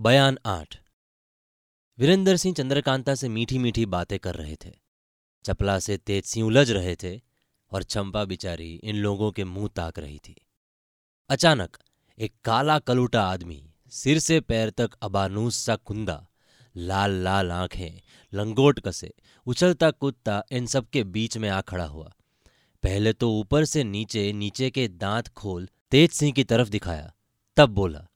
बयान आठ। वीरेंद्र सिंह चंद्रकांता से मीठी मीठी बातें कर रहे थे। चपला से तेज सिंह उलझ रहे थे और चंपा बिचारी इन लोगों के मुँह ताक रही थी। अचानक एक काला कलूटा आदमी सिर से पैर तक अबानूस सा कुंदा, लाल लाल आँखें, लंगोट कसे, उछलता कूदता इन सबके बीच में आ खड़ा हुआ। पहले तो ऊपर से नीचे नीचे के दांत खोल तेज सिंह की तरफ़ दिखाया। तब बोला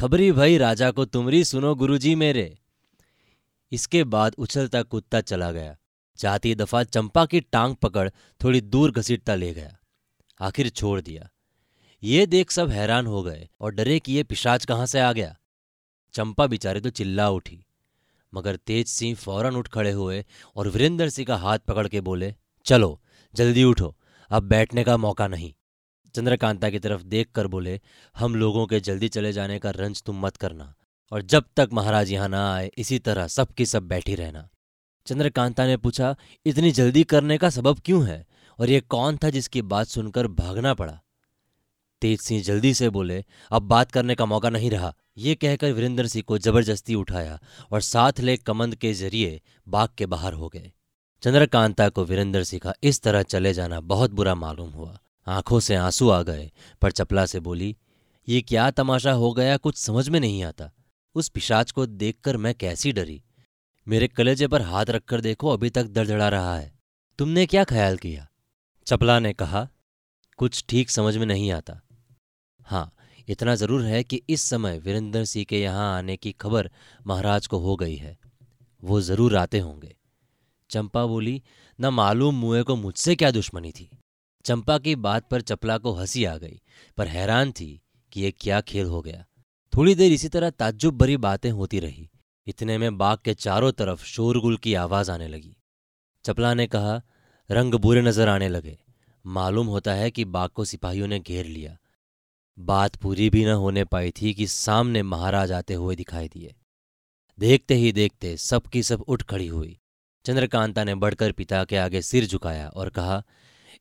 खबरी भाई राजा को तुमरी सुनो गुरुजी मेरे। इसके बाद उछलता कुत्ता चला गया। जाती दफ़ा चंपा की टांग पकड़ थोड़ी दूर घसीटता ले गया। आखिर छोड़ दिया। ये देख सब हैरान हो गए और डरे कि ये पिशाच कहाँ से आ गया। चंपा बिचारे तो चिल्ला उठी। मगर तेज सिंह फ़ौरन उठ खड़े हुए और वीरेंद्र सिंह का हाथ पकड़ के बोले, चलो, जल्दी उठो। अब बैठने का मौका नहीं। चंद्रकांता की तरफ़ देख कर बोले, हम लोगों के जल्दी चले जाने का रंज तुम मत करना, और जब तक महाराज यहाँ ना आए, इसी तरह सबकी सब बैठी रहना। चंद्रकांता ने पूछा, इतनी जल्दी करने का सबब क्यों है, और ये कौन था जिसकी बात सुनकर भागना पड़ा? तेज सिंह जल्दी से बोले, अब बात करने का मौका नहीं रहा। ये कहकर वीरेंद्र सिंह को ज़बरदस्ती उठाया और साथ ले कमंद के ज़रिए बाग के बाहर हो गए। चंद्रकांता को वीरेंद्र सिंह का इस तरह चले जाना बहुत बुरा मालूम हुआ। आँखों से आँसू आ गए, पर चपला से बोली, ये क्या तमाशा हो गया, कुछ समझ में नहीं आता। उस पिशाच को देखकर मैं कैसी डरी। मेरे कलेजे पर हाथ रखकर देखो, अभी तक दड़दड़ा रहा है। तुमने क्या ख्याल किया? चपला ने कहा, कुछ ठीक समझ में नहीं आता। हाँ इतना ज़रूर है कि इस समय वीरेंद्र सिंह के यहाँ आने की खबर महाराज को हो गई है। वो ज़रूर आते होंगे। चंपा बोली, न मालूम मुए को मुझसे क्या दुश्मनी थी। चंपा की बात पर चपला को हँसी आ गई, पर हैरान थी कि ये क्या खेल हो गया। थोड़ी देर इसी तरह ताज्जुब भरी बातें होती रही। इतने में बाग के चारों तरफ़ शोरगुल की आवाज़ आने लगी। चपला ने कहा, रंग बुरे नज़र आने लगे। मालूम होता है कि बाग को सिपाहियों ने घेर लिया। बात पूरी भी न होने पाई थी कि सामने महाराज आते हुए दिखाई दिए। देखते ही देखते सबकी सब उठ खड़ी हुई। चंद्रकांता ने बढ़कर पिता के आगे सिर झुकाया और कहा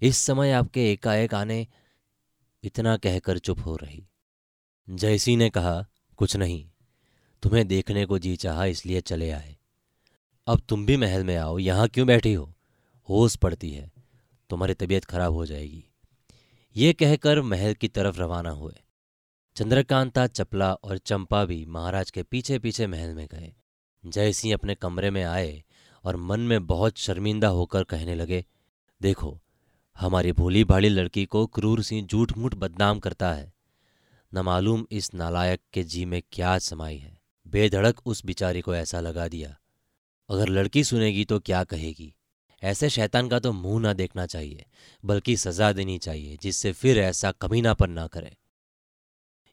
इस समय आपके एकाएक आने इतना कहकर चुप हो रही। जयसी ने कहा, कुछ नहीं, तुम्हें देखने को जी चाहा इसलिए चले आए। अब तुम भी महल में आओ, यहाँ क्यों बैठी हो? होश पड़ती है, तुम्हारी तबीयत खराब हो जाएगी। ये कहकर महल की तरफ़ रवाना हुए। चंद्रकांता, चपला और चंपा भी महाराज के पीछे पीछे महल में गए। जयसिंह अपने कमरे में आए और मन में बहुत शर्मिंदा होकर कहने लगे, देखो हमारी भोली भाली लड़की को क्रूर सिंह झूठ मूठ बदनाम करता है। न मालूम इस नालायक के जी में क्या समाई है। बेधड़क उस बिचारी को ऐसा लगा दिया। अगर लड़की सुनेगी तो क्या कहेगी? ऐसे शैतान का तो मुँह ना देखना चाहिए, बल्कि सजा देनी चाहिए, जिससे फिर ऐसा कमीनापन ना करे।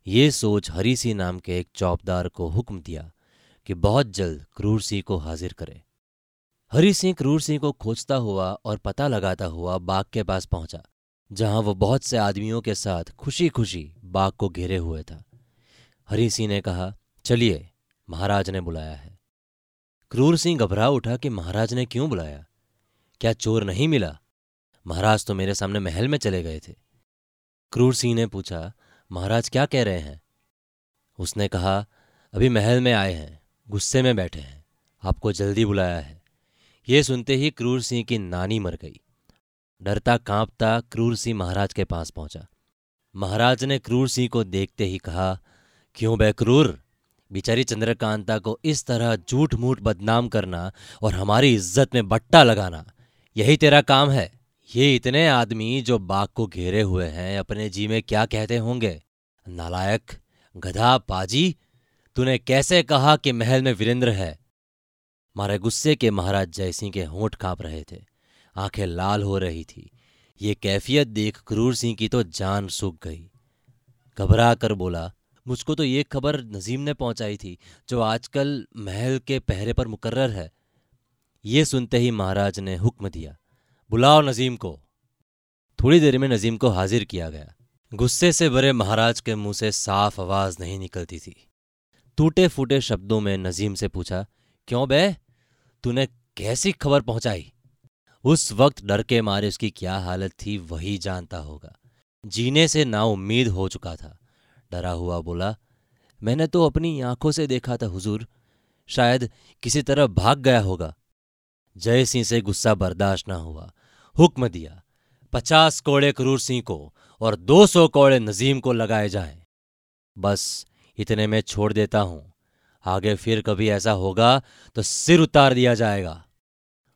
ये सोच हरी सिंह नाम के एक चौपदार को हुक्म दिया कि बहुत जल्द क्रूर सिंह को हाजिर करे। हरी सिंह क्रूर सिंह को खोजता हुआ और पता लगाता हुआ बाघ के पास पहुँचा, जहाँ वो बहुत से आदमियों के साथ खुशी खुशी बाघ को घेरे हुए था। हरी सिंह ने कहा, चलिए, महाराज ने बुलाया है। क्रूर सिंह घबरा उठा कि महाराज ने क्यों बुलाया? क्या चोर नहीं मिला? महाराज तो मेरे सामने महल में चले गए थे। क्रूर सिंह ने पूछा, महाराज क्या कह रहे हैं? उसने कहा, अभी महल में आए हैं, गुस्से में बैठे हैं। आपको जल्दी बुलाया है। ये सुनते ही क्रूर सिंह की नानी मर गई। डरता कांपता क्रूर सिंह महाराज के पास पहुँचा। महाराज ने क्रूर सिंह को देखते ही कहा, क्यों बे क्रूर? बिचारी चंद्रकांता को इस तरह झूठ मूठ बदनाम करना और हमारी इज़्ज़त में बट्टा लगाना, यही तेरा काम है। ये इतने आदमी जो बाग को घेरे हुए हैं, अपने जी में क्या कहते होंगे? नालायक, गधा, पाजी, तूने कैसे कहा कि महल में वीरेंद्र है? मारे गुस्से के महाराज जयसिंह के होंठ काँप रहे थे। आँखें लाल हो रही थी। ये कैफियत देख क्रूर सिंह की तो जान सूख गई। घबरा कर बोला, मुझको तो ये खबर नजीम ने पहुंचाई थी, जो आजकल महल के पहरे पर मुकर्र है। ये सुनते ही महाराज ने हुक्म दिया, बुलाओ नजीम को। थोड़ी देर में नजीम को हाजिर किया गया। गुस्से से भरे महाराज के मुँह से साफ़ आवाज़ नहीं निकलती थी। टूटे फूटे शब्दों में नजीम से पूछा, क्यों बे? तूने कैसी खबर पहुंचाई? उस वक्त डर के मारे उसकी क्या हालत थी, वही जानता होगा। जीने से ना उम्मीद हो चुका था। डरा हुआ बोला, मैंने तो अपनी आँखों से देखा था, हुजूर। शायद किसी तरह भाग गया होगा। जय सिंह से गुस्सा बर्दाश्त ना हुआ। हुक्म दिया, पचास कोड़े क्रूर सिंह को और दो सौ कोड़े नजीम को लगाए जाएँ। बस इतने में छोड़ देता हूँ। आगे फिर कभी ऐसा होगा तो सिर उतार दिया जाएगा।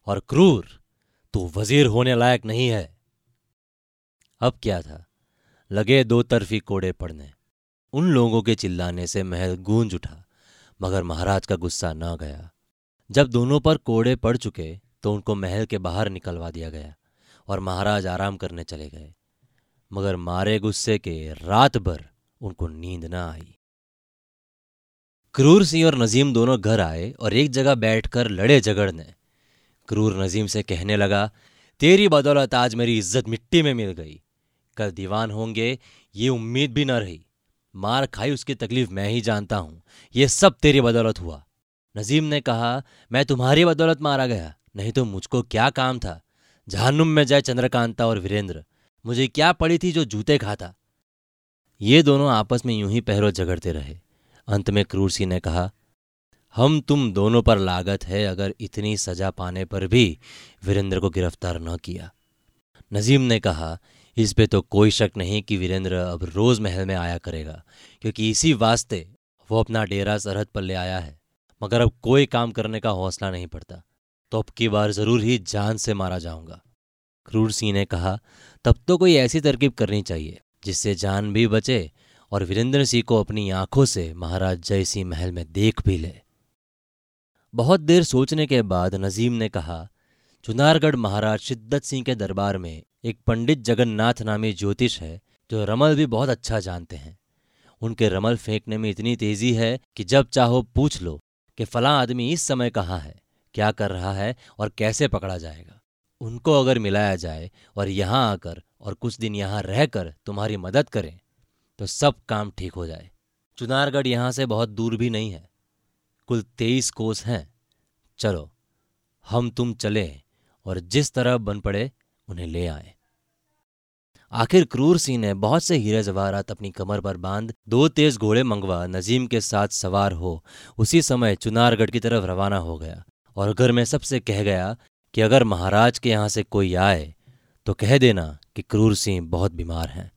और क्रूर, तू वज़ीर होने लायक नहीं है। अब क्या था? लगे दो तरफी कोड़े पड़ने। उन लोगों के चिल्लाने से महल गूंज उठा, मगर महाराज का गुस्सा न गया। जब दोनों पर कोड़े पड़ चुके तो उनको महल के बाहर निकलवा दिया गया, और महाराज आराम करने चले गए। मगर मारे गुस्से के रात भर उनको नींद न आई। क्रूर सिंह और नजीम दोनों घर आए और एक जगह बैठकर लड़े झगड़ने। क्रूर नजीम से कहने लगा, तेरी बदौलत आज मेरी इज़्ज़त मिट्टी में मिल गई। कल दीवान होंगे, ये उम्मीद भी न रही। मार खाई उसकी तकलीफ़ मैं ही जानता हूँ। ये सब तेरी बदौलत हुआ। नजीम ने कहा, मैं तुम्हारी बदौलत मारा गया, नहीं तो मुझको क्या काम था? जहानुम में जाए चंद्रकांता और वीरेंद्र। मुझे क्या पड़ी थी जो जूते खाता? ये दोनों आपस में यूँ ही पहरो झगड़ते रहे। अंत में क्रूर सिंह ने कहा, हम तुम दोनों पर लागत है अगर इतनी सजा पाने पर भी वीरेंद्र को गिरफ़्तार न किया नजीम ने कहा, इस पे तो कोई शक नहीं कि वीरेंद्र अब रोज महल में आया करेगा, क्योंकि इसी वास्ते वो अपना डेरा सरहद पर ले आया है। मगर अब कोई काम करने का हौसला नहीं पड़ता तो अब की बार ज़रूर ही जान से मारा जाऊँगा क्रूर सिंह ने कहा, तब तो कोई ऐसी तरकीब करनी चाहिए, जिससे जान भी बचे और वीरेंद्र सिंह को अपनी आँखों से महाराज जय सिंह महल में देख भी ले। बहुत देर सोचने के बाद नजीम ने कहा, चुनारगढ़ महाराज शिद्दत सिंह के दरबार में एक पंडित जगन्नाथ नामी ज्योतिष है, जो रमल भी बहुत अच्छा जानते हैं। उनके रमल फेंकने में इतनी तेज़ी है कि जब चाहो पूछ लो कि फला आदमी इस समय कहाँ है, क्या कर रहा है और कैसे पकड़ा जाएगा। उनको अगर मिलाया जाए और यहाँ आकर और कुछ दिन यहाँ रहकर तुम्हारी मदद करें तो सब काम ठीक हो जाए। चुनारगढ़ यहाँ से बहुत दूर भी नहीं है। कुल तेईस कोस हैं। चलो, हम तुम चले और जिस तरह बन पड़े उन्हें ले आए। आखिर क्रूर सिंह ने बहुत से हीरे जवाहरात अपनी कमर पर बाँध, दो तेज घोड़े मंगवा, नजीम के साथ सवार हो, उसी समय चुनारगढ़ की तरफ़ रवाना हो गया। और घर में सबसे कह गया कि अगर महाराज के यहाँ से कोई आए तो कह देना कि क्रूर सिंह बहुत बीमार हैं।